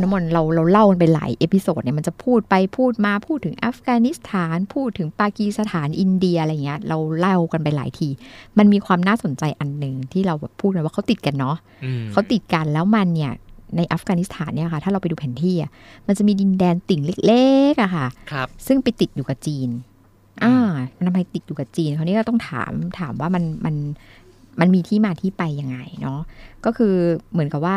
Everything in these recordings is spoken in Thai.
คุณน้ำมนต์เราเราเล่ากันไปหลาย episode เนี่ยมันจะพูดไปพูดมาพูดถึงอัฟกานิสถาน พูดถึงปากีสถานอินเดียอะไรเงี้ยเราเล่ากันไปหลายที มันมีความน่าสนใจอันหนึ่งที่เราแบบพูดกันว่าเขาติดกันเนาะอืมเขาติดกันแล้วมันเนี่ยในอัฟกานิสถานเนี่ยค่ะ ถ้าเราไปดูแผนที่อะมันจะมีดินแดนติ่งเล็กๆอะค่ะครับซึ่งไปติดอยู่กับจีนอ่ามันทำไมติดอยู่กับจีนคราวนี้ก็ต้องถามถามว่ามันมันมันมีที่มาที่ไปยังไงเนาะก็คือเหมือนกับว่า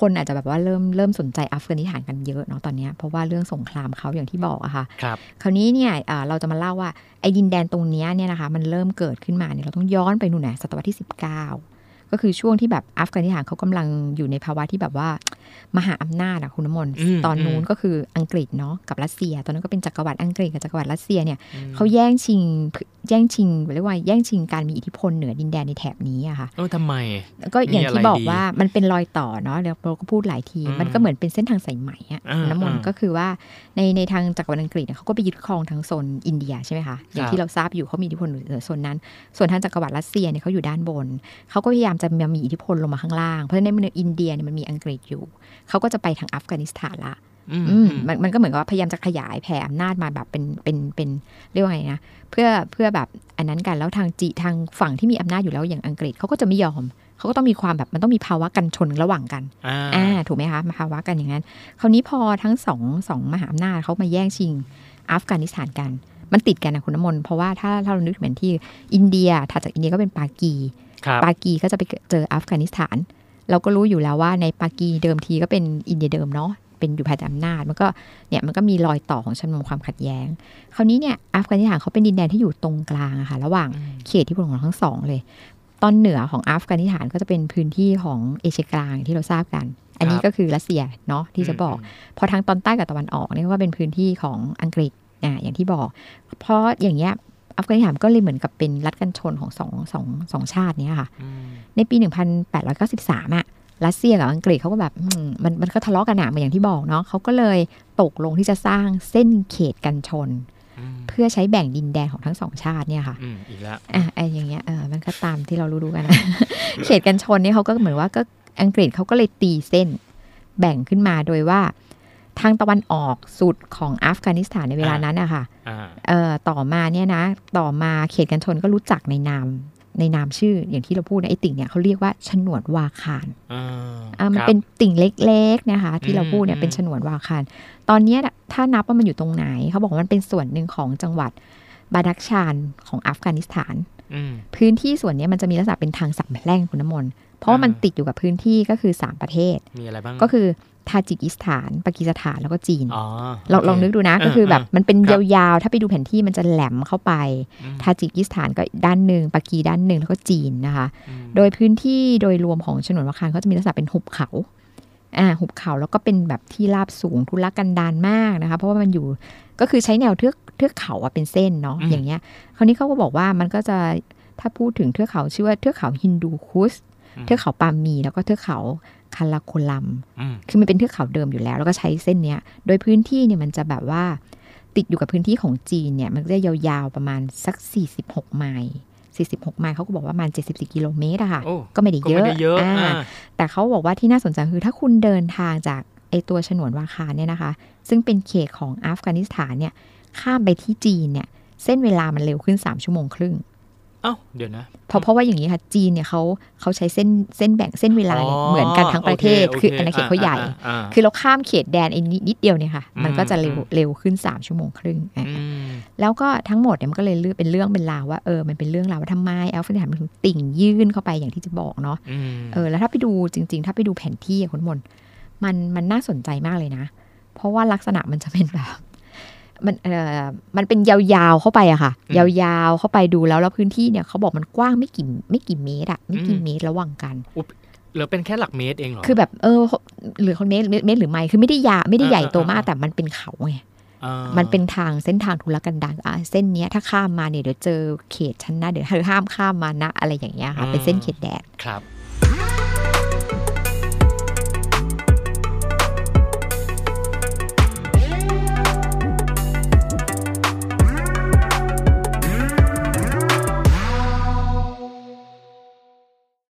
คนอาจจะแบบว่าเริ่มเริ่มสนใจอัฟกานิสถานกันเยอะเนาะตอนเนี้ยเพราะว่าเรื่องสงครามเขาอย่างที่บอกอะค่ะครับคราวนี้เนี่ยอ่าเราจะมาเล่าว่าไอ้ดินแดนตรงเนี้ยเนี่ยนะคะมันเริ่มเกิดขึ้นมาเนี่ยเราต้องย้อนไปนู่นนะศตวรรษที่ 19 ก็คือช่วงที่แบบอัฟกานิสถานเขากำลังอยู่ในภาวะที่แบบว่ามหาอำนาจอะคุณน้ำมนต์อืมตอนนู้นอืมก็คืออังกฤษเนาะกับรัสเซีย ตอนนั้นก็เป็นจักรวรรดิอังกฤษกับจักรวรรดิรัสเซียเนี่ยอืมเขาแย่งชิงแย่งชิงเรียกว่าแย่งชิงการมีอิทธิพลเหนือดินแดนในแถบนี้อะค่ะเออทำไมแล้วก็อย่างที่มีอะไรบอกดีว่ามันเป็นรอยต่อเนาะแล้วเราก็พูดหลายทีอืมมันก็เหมือนเป็นเส้นทางสายไหมอะอ่าน้ำมนต์อ่าก็คือว่าในในทางจักรวรรดิอังกฤษเนี่ยเขาก็ไปยึดครองทางโซนอินเดียใช่ไหมคะอย่างครับที่เราทราบอยู่เขามีอิทธิพลเหนือโซนนั้น ส่วนทางจักรวรรดิรัสเซียเนี่ยเขาอยู่ด้านบนเขาก็พยายามจะมามีอิทธิพลลงมาข้างล่าง เพราะฉะนั้นในอินเดียเนี่ยมันมีอังกฤษอยู่ เขาก็จะไปทางอัฟกานิสถานละอืมอืมอืมมันมันก็เหมือนกับว่าพยายามจะขยายแผ่อำนาจมาแบบเป็นเป็นเป็นเรียกว่าไงนะเพื่อเพื่อแบบอันนั้นกันแล้วทางจีทางฝั่งที่มีอำนาจอยู่แล้วอย่างอังกฤษเขาก็จะไม่ยอมเขาก็ต้องมีความแบบมันต้องมีภาวะกันชนระหว่างกันอ่าอ่าถูกไหมคะภาวะกันอย่างนั้น คราวนี้พอทั้งสองสองมหาอำนาจเขามาแย่งชิงอัฟกานิสถานกัน มันติดกันนะคุณน้ำมนต์เพราะว่าถ้าถ้าเรานึกเหมือนที่อินเดียถัดจากอินเดียก็เป็นปากีครับปากีก็จะไปเจออัฟกานิสถาน เราก็รู้อยู่แล้วว่าในปากีเดิมทีก็เป็นอินเดียเดิมเนาะเป็นอยู่ภายใต้อำนาจมันก็เนี่ยมันก็มีรอยต่อของชนวนความขัดแย้ง คราวนี้เนี่ยอัฟกานิสถานเขาเป็นดินแดนที่อยู่ตรงกลางอะค่ะระหว่างเขตที่พลของทั้งสองเลย ตอนเหนือของอัฟกานิสถานก็จะเป็นพื้นที่ของเอเชียกลางอย่างที่เราทราบกัน อันนี้ก็คือรัสเซียเนาะที่จะบอก พอทางตอนใต้กับตะวันออกเนี่ยก็เป็นพื้นที่ของอังกฤษ อ่าอย่างที่บอก เพราะอย่างเงี้ยอัฟกานิสถานก็เลยเหมือนกับเป็นรัฐกันชนของสองสองสองชาติเนี้ยค่ะอืมในปี 1893อะรัสเซียกับอังกฤษเขาก็แบบอืมมันมันก็ทะเลาะกันหนาเหมือนอย่างที่บอกเนาะเขาก็เลยตกลงที่จะสร้างเส้นเขตกันชนอืมเพื่อใช้แบ่งดินแดนของทั้งสองชาติเนี่ยค่ะอืมอีกแล้วอะไอ้อย่างเงี้ยเออมันก็ตามที่เรารู้ๆกันนะเขตกันชนเนี่ยเขาก็เหมือนว่าก็อังกฤษเขาก็เลยตีเส้น แบ่งขึ้นมาโดยว่า ทางตะวันออกสุดของอัฟกานิสถานในเวลานั้นอะค่ะอ่าเอ่อต่อมาเนี่ยนะต่อมาเขตกันชนก็รู้จักในนามในนามชื่ออย่างที่เราพูดนะไอ้ติ่งเนี่ยเขาเรียกว่าฉนวนวาคารอ่าอ่ามันครับเป็นติ่งเล็กๆนะคะ ที่เราพูดเนี่อืยมเป็นฉนวนวาคารตอนเนี้ยถ้านับว่ามันอยู่ตรงไหน เขาบอกว่ามันเป็นส่วนหนึ่งของจังหวัดบาดักชานของอัฟกานิสถานอืมพื้นที่ส่วนเนี้ยมันจะมีลักษณะเป็นทางสามแพร่งคุณน้ำมนต์เพราะว่ามันอ่าติดอยู่กับพื้นที่ก็คือ 3 ประเทศมีอะไรบ้างก็คือ ทาจิกิสถาน ปากีสถานแล้วก็จีนอ๋อลองโเคลองนึกดูนะอ่าก็คือแบบอ่ามันเป็นครัยบาวๆ ถ้าไปดูแผนที่มันจะแหลมเข้าไปอืมทาจิกิสถานก็ด้านหนึ่งปากีด้านหนึ่งแล้วก็จีนนะคะอืมโดยพื้นที่โดยรวมของฉนวนวาคารเขาจะมีลักษณะเป็นหุบเขาอ่าหุบเขาแล้วก็เป็นแบบที่ราบสูงทุรกันดารมากนะคะ เพราะว่ามันอยู่ก็คือใช้แนวเทือกเทือกเขาอะเป็นเส้นเนาะอย่างเงี้ย คราวนี้เขาก็บอกว่ามันก็จะถ้าพูดถึงเทือกเขาชื่อว่าเทือกเขาฮินดูคุสเทือกเขาปามีแล้วก็เทือกเขา คาราโคลัมอืมคือมันเป็นเทือกเขาเดิมอยู่แล้ว แล้วก็ใช้เส้นเนี้ย โดยพื้นที่เนี่ยมันจะแบบว่า ติดอยู่กับพื้นที่ของจีนเนี่ย มันก็จะยาวๆประมาณสัก 46 ไมล์46 ไมล์เขาก็บอกว่าประมาณ74 กิโลเมตรอะค่ะโอ้ก็ไม่ได้ก็เยไม่อะได้เยอะอ่าอ่าแต่เขาบอกว่าที่น่าสนใจคือถ้าคุณเดินทางจากไอตัวฉนวนวาคารเนี่ยนะคะ ซึ่งเป็นเขตของอัฟกานิสถานเนี่ย ข้ามไปที่จีนเนี่ย เส้นเวลามันเร็วขึ้น 3 ชั่วโมงครึ่งเอ้าเดี๋ยวนะเพราะเพราะว่าอย่างนี้ค่ะจีนเนี่ยเขาเขาใช้เส้นเส้นแบ่งเส้นเวลาเนี่ยอ๋อเหมือนกันทั้งประเทศโอเคคืออาณาเขตเขาใหญ่อ่าอ่าคือเราข้ามเขตแดนไอ้นิดนิดเดียวเนี่ยค่ะอืมมันก็จะเร็วอืมเร็วขึ้น 3 ชั่วโมงครึ่งอะอืมแล้วก็ทั้งหมดเนี่ยมันก็เลยเรื่องเป็นเรื่องเป็นราวว่าเออมันเป็นเรื่องราวว่าทำไมแอลฟานิสถานมันถึงติ่งยื่นเข้าไปอย่างที่จะบอกเนาะอืมเออแล้วถ้าไปดูจริง ๆ ถ้าไปดูแผนที่อะคุณมนต์มันมันน่าสนใจมากเลยนะ เพราะว่าลักษณะมันจะเป็นแบบ มันเออมันเป็นยาวๆเข้าไปอะค่ะ ยาวๆเข้าไปดูแล้วแล้วพื้นที่เนี่ยเขาบอกมันกว้างไม่กี่ไม่กี่เมตรอะไม่กี่เมตรระหว่างกันเหลือเป็นแค่หลักเมตรเองเหรอคือแบบเออหรือคนเมตรเมตรเมตรหรือไม่คือไม่ได้ยาไม่ได้ใหญ่โตมากอ่าอ่าแต่มันเป็นเขาไงอ่ามันเป็นทางเส้นทางทุรกันดารอะเส้นเนี้ยถ้าข้ามมาเนี่ยเดี๋ยวเจอเขตชั้นนะเดี๋ยวเธอห้ามข้ามมานะอะไรอย่างเงี้ยค่ะเป็นเส้นเขตแดนครับ